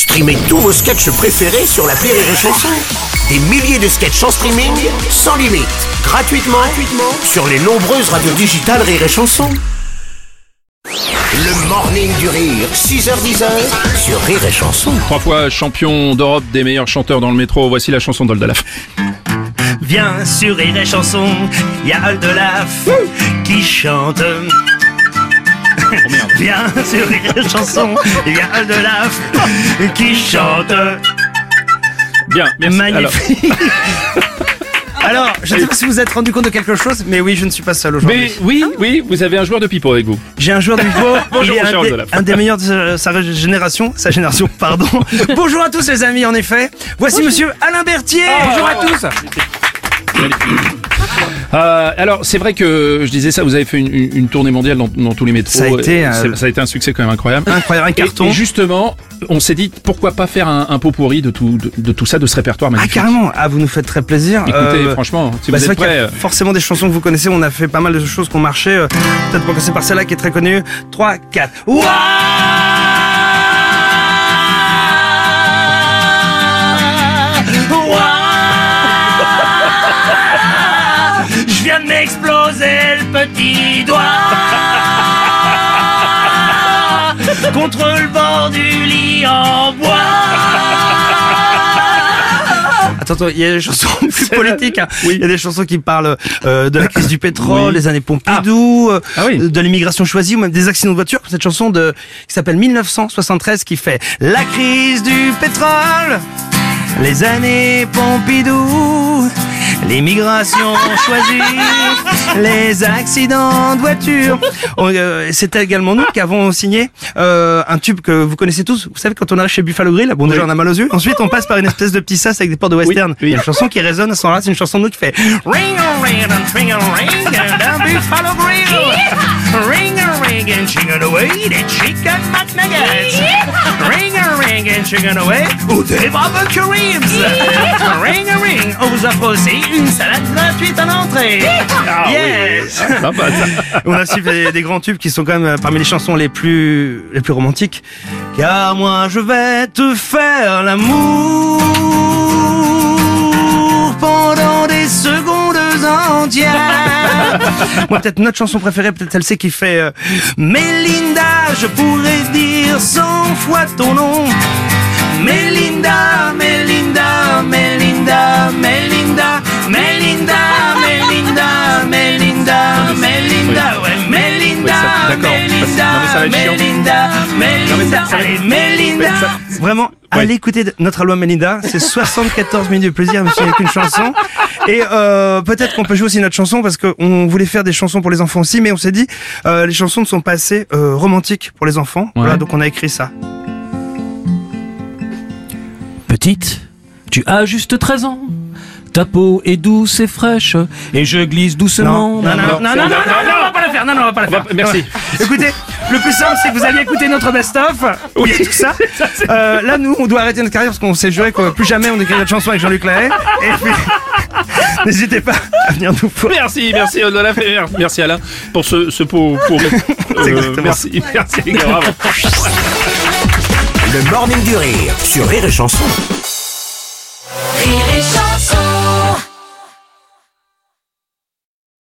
Streamez tous vos sketchs préférés sur la Rire et Chanson. Des milliers de sketchs en streaming, sans limite, gratuitement, gratuitement sur les nombreuses radios digitales Rire et Chanson. Le morning du rire, 6h10 sur Rire et Chanson. Trois fois champion d'Europe des meilleurs chanteurs dans le métro, voici la chanson d'Oldalaf. Viens sur Rire et Chanson, y a Aldolaf qui chante. Viens sur Rire et Chanson, y a Aldolaf qui chante. Bien, merci. Magnifique. Alors, je ne sais pas si vous vous êtes rendu compte de quelque chose, mais oui, je ne suis pas seul mais aujourd'hui. oui, oui, vous avez un joueur de pipeau avec vous. J'ai un joueur de niveau, Bonjour, il un, des, un des meilleurs de sa- sa génération, sa génération, pardon. Bonjour à tous les amis, en effet. Voici monsieur Alain Berthier. Bonjour à tous. Euh, alors, c'est vrai que je disais ça, vous avez fait une, tournée mondiale dans, dans tous les métros. Ça a été, Euh, euh, ça a été un succès quand même incroyable. Incroyable, un Et- carton. Et, justement, on s'est dit pourquoi pas faire un, un pot pourri de tout, de, de tout ça, de ce répertoire Ah magnifique. carrément, ah vous nous faites très plaisir. Écoutez, Euh, franchement, si Bah, vous êtes prêts. a forcément des chansons que vous connaissez. On a fait pas mal de choses qui ont marché. Peut-être pour commencer par celle-là qui est très connue. 3, 4. Je petit doigt contre le bord du lit en bois. Attends, il y a des chansons plus politiques. hein. Oui. Il y a des chansons qui parlent euh, de la crise du pétrole, Oui. des années Pompidou, euh, Ah oui. de l'immigration choisie ou même des accidents de voiture. Cette chanson de qui s'appelle 1973 qui fait la crise du pétrole, les années Pompidou, l'immigration choisie, les accidents de voiture. Euh, C'était également nous qui avons signé euh, un tube que vous connaissez tous. Vous savez quand on arrive chez Buffalo Grill, bon déjà on a mal aux yeux. Ensuite on passe par une espèce de petit sas avec des portes de western. oui. Il y a une chanson qui résonne à ce moment-là, c'est une chanson de nous qui fait Ring a ring and ring a ring and Buffalo Grill. Ring a ring and chicken away the chicken McNuggets. Ring a ring and chicken away barbecue ribs. Offre aussi une salade gratuite en entrée. Ah oui. yes. Ah, ça- On a aussi fait des, des grands tubes qui sont quand même euh, parmi les chansons les plus les plus romantiques. Car moi je vais te faire l'amour pendant des secondes entières. moi peut-être notre chanson préférée, peut-être celle-ci qui fait euh, Mélinda, je pourrais dire cent fois ton nom. Mélinda, Mélinda, va être chiant. Mélinda, Mélinda, ça- allez, Mélinda. Mais ça- Vraiment, allez écouter notre album Mélinda, c'est 74 minutes de plaisir, monsieur, avec une chanson. Et euh, peut-être qu'on peut jouer aussi notre chanson parce qu'on voulait faire des chansons pour les enfants aussi, mais on s'est dit euh, les chansons ne sont pas assez euh, romantiques pour les enfants. Voilà, donc on a écrit ça. Petite, tu as juste 13 ans. Ta peau est douce et fraîche et je glisse doucement. Non, non, non, non, non, non, non, non, non, on va pas la faire. Non, non, on va pas la on va- faire. merci. Écoutez, le plus simple, c'est que vous alliez écouter notre best-of. où il y a tout ça. Euh, là, nous, on doit arrêter notre carrière parce qu'on s'est juré que plus jamais on écrirait de chanson avec Jean-Luc Lahaye. Et puis, n'hésitez pas à venir nous voir. Merci, merci Oldalaf et mer- merci Alain pour ce, ce pot pourri. Euh, exactement merci, merci les gars, bravo. Le morning du rire sur Rire et Chanson. Rire et chanson